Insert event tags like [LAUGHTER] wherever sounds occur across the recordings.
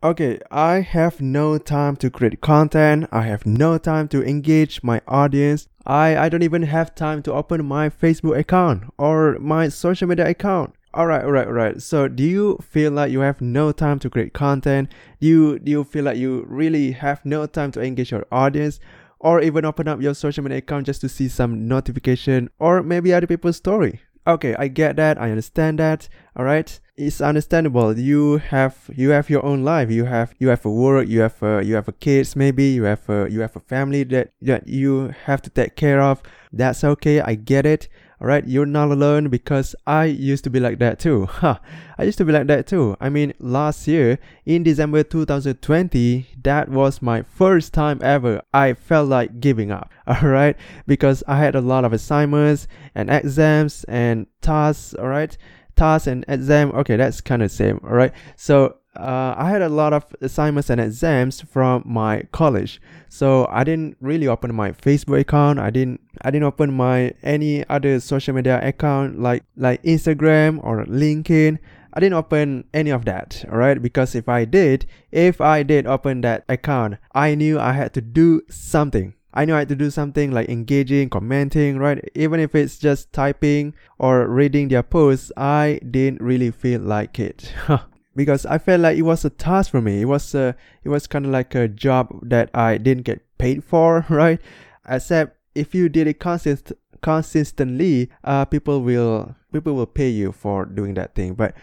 Okay, I have no time to create content. I have no time to engage my audience. I, I don't even have time to open my Facebook account or my social media account. Alright, alright, alright. So do you feel like you have no time to create content? Do you do you feel like you really have no time to engage your audience? Or even open up your social media account just to see some notification or maybe other people's story? Okay, I get that. I understand that. All right, it's understandable. You have you have your own life. You have you have a work. You have a, you have a kids. Maybe you have a you have a family that that you have to take care of. That's okay. I get it. Alright, you're not alone because I used to be like that too. [LAUGHS] Huh. I used to be like that too. I mean, last year in December 2020, that was my first time ever I felt like giving up. [LAUGHS] Alright, because I had a lot of assignments and exams and tasks. Alright, tasks and exam. Okay, that's kind of same. Alright, so uh, I had a lot of assignments and exams from my college, so I didn't really open my Facebook account. I didn't I didn't open my any other social media account like like Instagram or LinkedIn. I didn't open any of that, alright? Because if I did, if I did open that account, I knew I had to do something. I knew I had to do something like engaging, commenting, right? Even if it's just typing or reading their posts, I didn't really feel like it. [LAUGHS] because I felt like it was a task for me. It was a, it was kind of like a job that I didn't get paid for, [LAUGHS] right? Except if you did it consist consistently, uh, people will people will pay you for doing that thing. But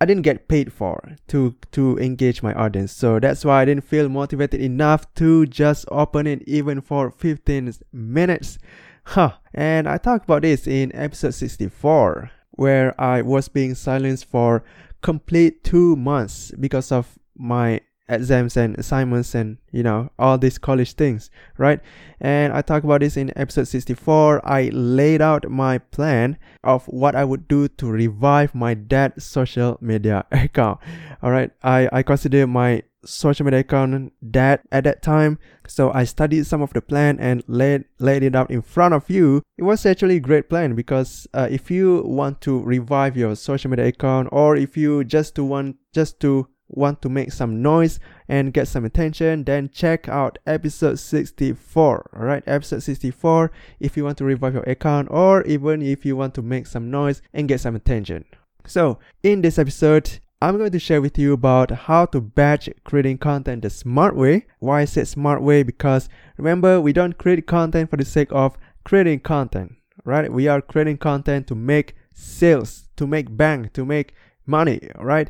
I didn't get paid for to to engage my audience, so that's why I didn't feel motivated enough to just open it even for 15 minutes. Huh. And I talked about this in episode 64, where I was being silenced for complete two months because of my exams and assignments and you know all these college things right? And i talked about this in episode 64 i laid out my plan of what i would do to revive my dead social media [LAUGHS] account. All right. I i consider my social media account that at that time. So i studied some of the plan and laid laid it out in front of you. It was actually a great plan because uh, if you want to revive your social media account or if you just to want just to want to make some noise and get some attention then check out episode 64 all right episode 64 if you want to revive your account or even if you want to make some noise and get some attention. So in this episode I'm going to share with you about how to batch creating content the smart way. Why I said smart way because remember we don't create content for the sake of creating content, right? We are creating content to make sales, to make bank, to make money, right?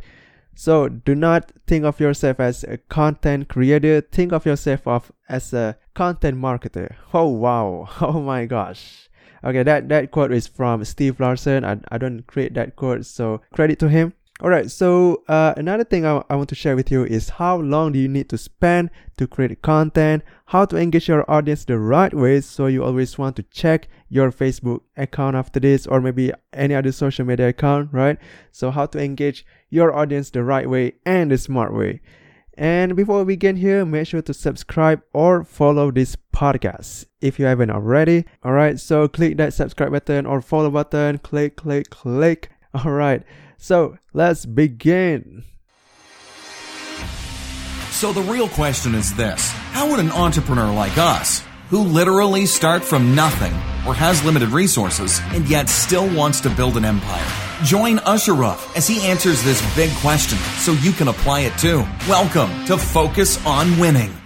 So do not think of yourself as a content creator. Think of yourself of as a content marketer. Oh wow! [LAUGHS] Oh my gosh! Okay, that that quote is from Steve Larsen. I, I don't create that quote, so credit to him. Alright, so uh, another thing I, want to share with you is how long do you need to spend to create content, how to engage your audience the right way. So you always want to check your Facebook account after this or maybe any other social media account, right? So how to engage your audience the right way and the smart way. And before we begin here, make sure to subscribe or follow this podcast if you haven't already. Alright, so click that subscribe button or follow button, click, click, click. [LAUGHS] Alright. So let's begin. So the real question is this How would an entrepreneur like us, who literally start from nothing or has limited resources and yet still wants to build an empire, join Ashraf as he answers this big question so you can apply it too? Welcome to Focus on Winning.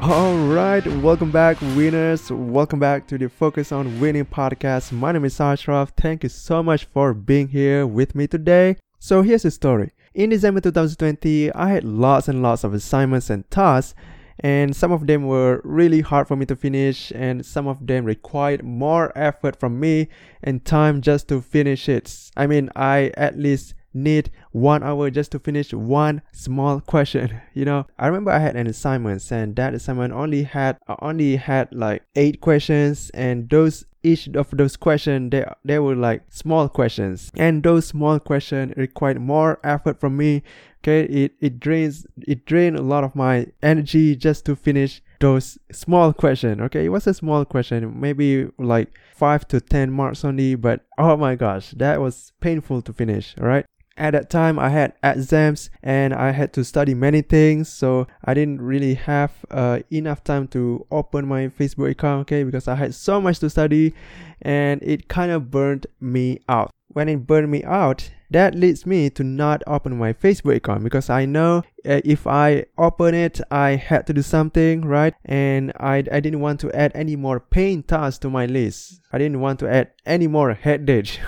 All right, welcome back, winners. Welcome back to the Focus on Winning podcast. My name is Ashraf. Thank you so much for being here with me today. So, here's the story. In December 2020, I had lots and lots of assignments and tasks, and some of them were really hard for me to finish, and some of them required more effort from me and time just to finish it. I mean, I at least need one hour just to finish one small question [LAUGHS] you know? I remember i had an assignment and that assignment only had uh, only had like eight questions and those each of those questions they, they were like small questions. And those small questions required more effort from me okay? It, it drains it drained a lot of my energy just to finish those small question okay? It was a small question maybe like five to ten marks only but oh my gosh that was painful to finish all right at that time I had exams and I had to study many things, so I didn't really have uh, enough time to open my Facebook account, okay, because I had so much to study and it kind of burned me out. When it burned me out, that leads me to not open my Facebook account because I know uh, if I open it, I had to do something, right? And I, I didn't want to add any more pain tasks to my list. I didn't want to add any more headache.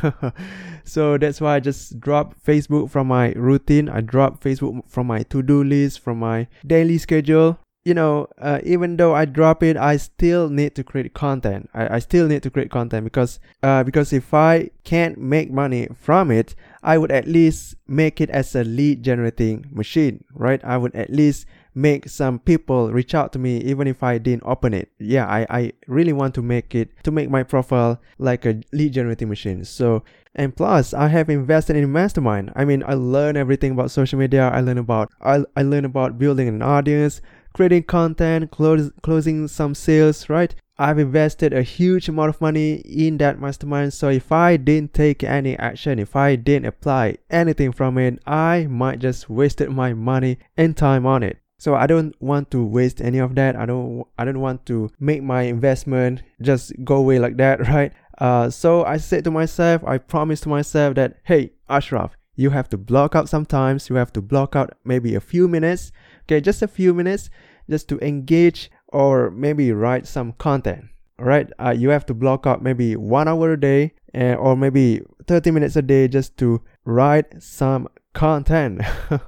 [LAUGHS] so that's why I just dropped Facebook from my routine. I dropped Facebook from my to-do list, from my daily schedule you know, uh, even though I drop it, I still need to create content. I, I still need to create content because uh, because if I can't make money from it, I would at least make it as a lead generating machine, right? I would at least make some people reach out to me even if I didn't open it. Yeah, I, I really want to make it to make my profile like a lead generating machine. So and plus I have invested in mastermind. I mean I learn everything about social media. I learn about I, I learn about building an audience creating content, close, closing some sales, right? I've invested a huge amount of money in that mastermind. So if I didn't take any action, if I didn't apply anything from it, I might just wasted my money and time on it. So I don't want to waste any of that. I don't I don't want to make my investment just go away like that, [LAUGHS] right? Uh, so I said to myself, I promised to myself that hey, Ashraf, you have to block out sometimes. You have to block out maybe a few minutes okay just a few minutes just to engage or maybe write some content. All right uh, you have to block out maybe one hour a day uh, or maybe 30 minutes a day just to write some content [LAUGHS]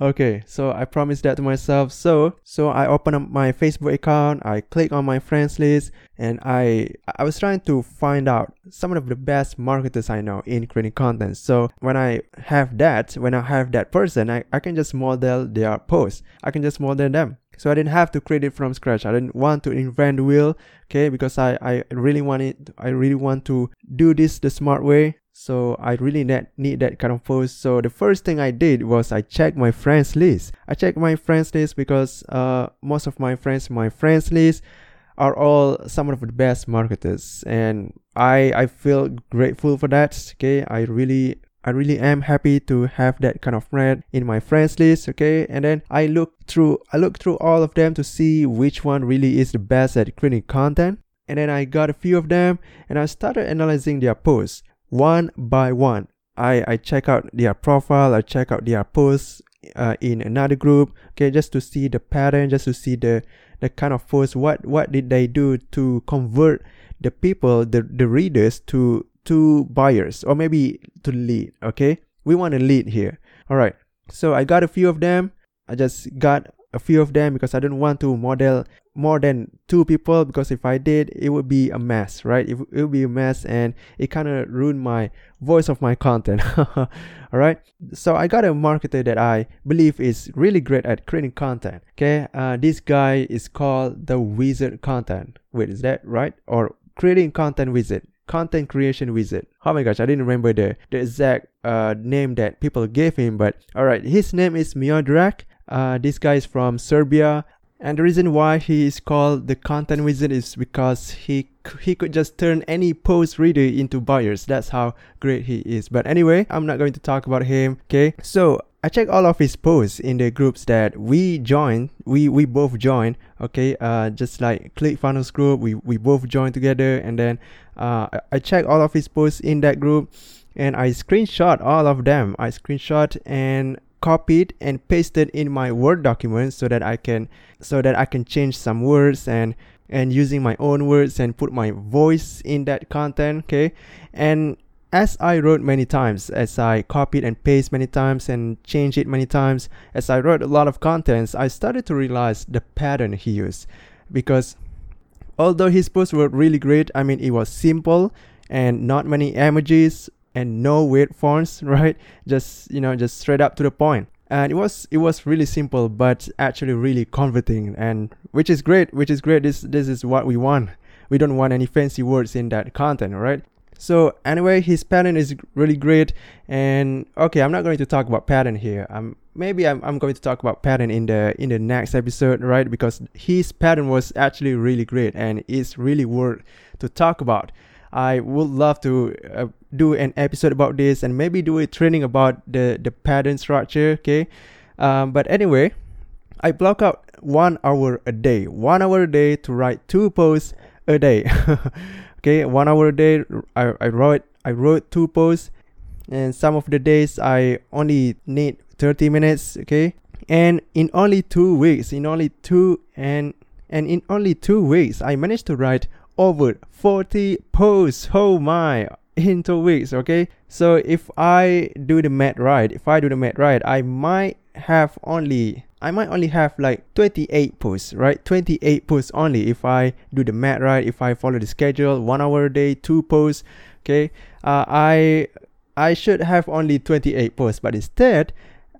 okay so i promised that to myself. So so i open up my facebook account i click on my friends list and i i was trying to find out some of the best marketers i know in creating content. So when i have that when i have that person i, I can just model their posts. I can just model them. So I didn't have to create it from scratch. I didn't want to invent the wheel, okay, because I, I really want it, I really want to do this the smart way so I really need, need that kind of post. So the first thing I did was I checked my friends list. I checked my friends list because uh, most of my friends, my friends list, are all some of the best marketers, and I I feel grateful for that. Okay, I really I really am happy to have that kind of friend in my friends list. Okay, and then I look through I look through all of them to see which one really is the best at creating content. And then I got a few of them and I started analyzing their posts one by one. I, I check out their profile, I check out their posts uh, in another group, okay, just to see the pattern, just to see the, the kind of posts, what, what did they do to convert the people, the, the readers to, to buyers or maybe to lead, okay? We want to lead here. All right. So I got a few of them. I just got a few of them because I don't want to model more than two people because if I did, it would be a mess, right? It, it would be a mess and it kind of ruined my voice of my content. [LAUGHS] All right. So I got a marketer that I believe is really great at creating content. Okay. Uh, this guy is called the Wizard Content. Wait, is that right? Or creating content wizard content creation wizard. Oh my gosh, I didn't remember the, the exact uh, name that people gave him, but alright, his name is Miodrag. Uh, this guy is from Serbia. And the reason why he is called the content wizard is because he he could just turn any post reader into buyers. That's how great he is. But anyway, I'm not going to talk about him. Okay, so I check all of his posts in the groups that we joined. We we both joined. Okay, uh, just like ClickFunnels group, we we both joined together, and then uh, I check all of his posts in that group, and I screenshot all of them. I screenshot and copied and pasted in my word document so that I can so that I can change some words and and using my own words and put my voice in that content okay and as I wrote many times, as I copied and pasted many times and changed it many times, as I wrote a lot of contents, I started to realize the pattern he used. Because although his posts were really great, I mean, it was simple and not many emojis, and no weird fonts, [LAUGHS] right? Just you know, just straight up to the point. And it was it was really simple, but actually really converting, and which is great. Which is great. This this is what we want. We don't want any fancy words in that content, right? So anyway, his pattern is really great. And okay, I'm not going to talk about pattern here. Um, maybe I'm, I'm going to talk about pattern in the in the next episode, right? Because his pattern was actually really great and it's really worth to talk about. I would love to uh, do an episode about this and maybe do a training about the the pattern structure. Okay, um, but anyway, I block out one hour a day, one hour a day to write two posts a day. [LAUGHS] okay, one hour a day. I, I wrote I wrote two posts, and some of the days I only need 30 minutes. Okay, and in only two weeks, in only two and and in only two weeks, I managed to write over 40 posts. Oh my! In two weeks, okay. So if I do the math right, if I do the math right, I might have only I might only have like 28 posts, right? 28 posts only if I do the math right, if I follow the schedule, one hour a day, two posts, okay? Uh, I I should have only 28 posts, but instead,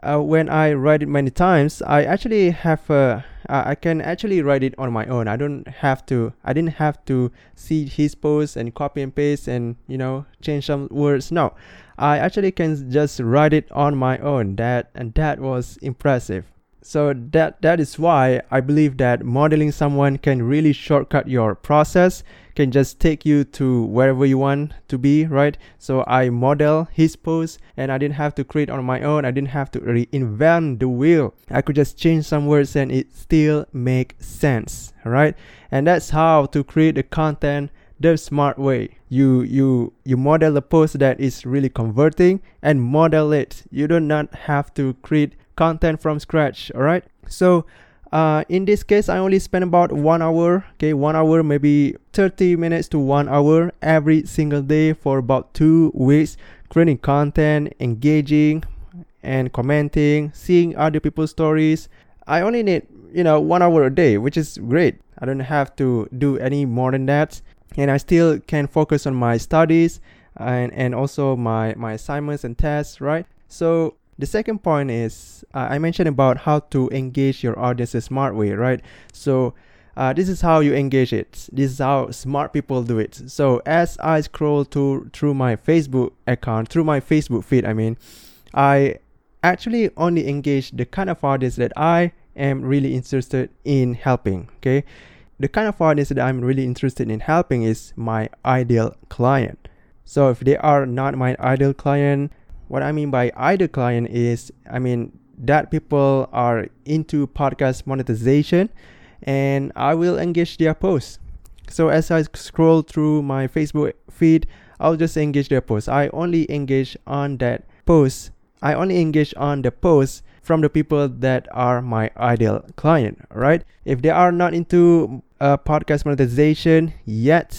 uh, when I write it many times, I actually have a, uh, I can actually write it on my own. I don't have to, I didn't have to see his post and copy and paste and, you know, change some words. No, I actually can just write it on my own. That, and that was impressive so that that is why i believe that modeling someone can really shortcut your process can just take you to wherever you want to be right? So i model his pose and i didn't have to create on my own. I didn't have to reinvent the wheel. I could just change some words and it still make sense right? And that's how to create the content the smart way. You you you model a post that is really converting and model it. You do not have to create content from scratch all right so uh, in this case i only spend about one hour okay? One hour maybe 30 minutes to one hour every single day for about two weeks creating content engaging and commenting seeing other people's stories. I only need you know one hour a day which is great. I don't have to do any more than that. And i still can focus on my studies and and also my my assignments and tests right? So the second point is uh, I mentioned about how to engage your audience a smart way, right? So uh, this is how you engage it. This is how smart people do it. So as I scroll to through my Facebook account, through my Facebook feed, I mean, I actually only engage the kind of audience that I am really interested in helping. Okay, the kind of audience that I'm really interested in helping is my ideal client. So if they are not my ideal client, what I mean by ideal client is, I mean, that people are into podcast monetization and I will engage their posts. So as I scroll through my Facebook feed, I'll just engage their posts. I only engage on that post. I only engage on the posts from the people that are my ideal client, right? If they are not into uh, podcast monetization yet,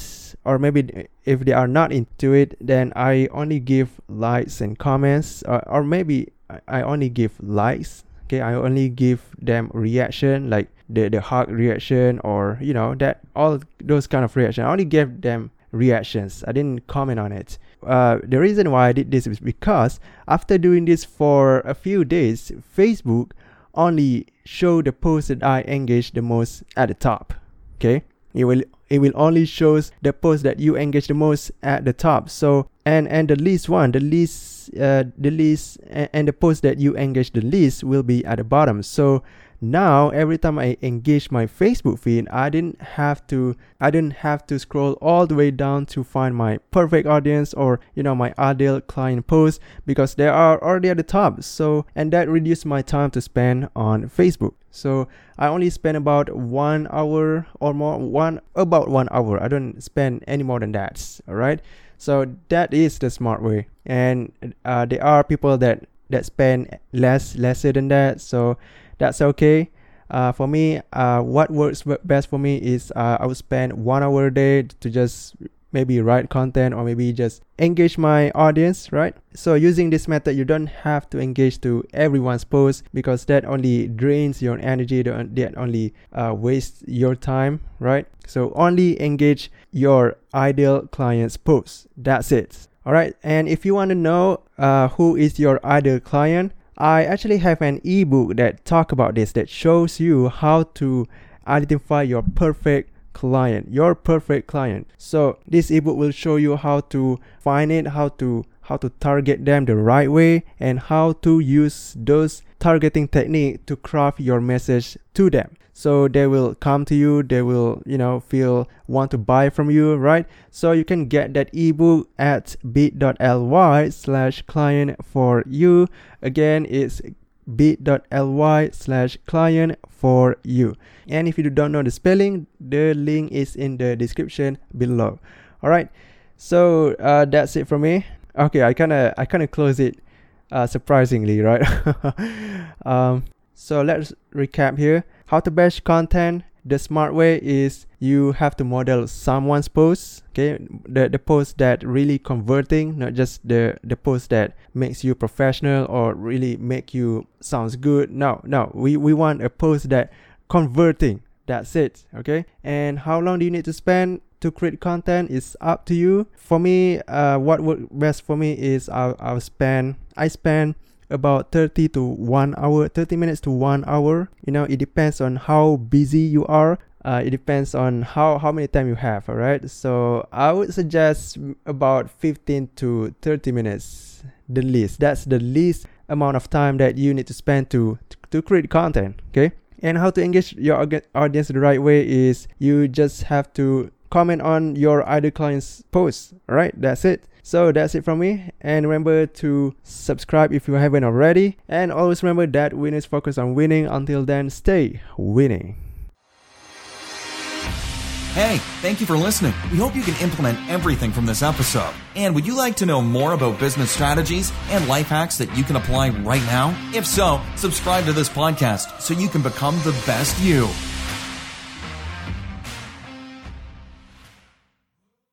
or maybe if they are not into it then i only give likes and comments or, or maybe i only give likes okay? I only give them reaction like the the heart reaction or you know that all those kind of reaction. I only give them reactions. I didn't comment on it. Uh, the reason why i did this is because after doing this for a few days facebook only show the post that i engage the most at the top okay? It will it will only shows the post that you engage the most at the top. So and and the least one the least uh, the least and, and the post that you engage the least will be at the bottom. So now every time i engage my facebook feed i didn't have to i didn't have to scroll all the way down to find my perfect audience or you know my ideal client post because they are already at the top. So and that reduced my time to spend on facebook. So i only spend about one hour or more one about one hour. I don't spend any more than that all right so that is the smart way. And uh, there are people that that spend less lesser than that. So that's okay. Uh, for me, uh, what works best for me is uh, I would spend one hour a day to just maybe write content or maybe just engage my audience, right? So using this method, you don't have to engage to everyone's post because that only drains your energy, that only uh, wastes your time, right? So only engage your ideal client's post. That's it. All right. And if you want to know uh, who is your ideal client, I actually have an ebook that talk about this that shows you how to identify your perfect client, your perfect client. So this ebook will show you how to find it, how to how to target them the right way and how to use those targeting technique to craft your message to them. So they will come to you they will you know feel want to buy from you right? So you can get that ebook at bit.ly slash client for you. Again it's bit.ly slash client for you. And if you don't know the spelling the link is in the description below. All right so uh, that's it from me. Okay i kind of i kind of close it uh, surprisingly right? [LAUGHS] Um, so let's recap here how to batch content the smart way is you have to model someone's post okay? The, the post that really converting not just the the post that makes you professional or really make you sounds good. No no we we want a post that converting. That's it okay? And how long do you need to spend to create content is up to you. For me uh what works best for me is i'll, I'll spend i spend about 30 to 1 hour 30 minutes to 1 hour. You know it depends on how busy you are. Uh, it depends on how how many time you have all right so i would suggest about 15 to 30 minutes the least. That's the least amount of time that you need to spend to to create content okay? And how to engage your audience the right way is you just have to comment on your other client's post all right that's it so that's it from me. And remember to subscribe if you haven't already. And always remember that winners focus on winning. Until then, stay winning. Hey, thank you for listening. We hope you can implement everything from this episode. And would you like to know more about business strategies and life hacks that you can apply right now? If so, subscribe to this podcast so you can become the best you.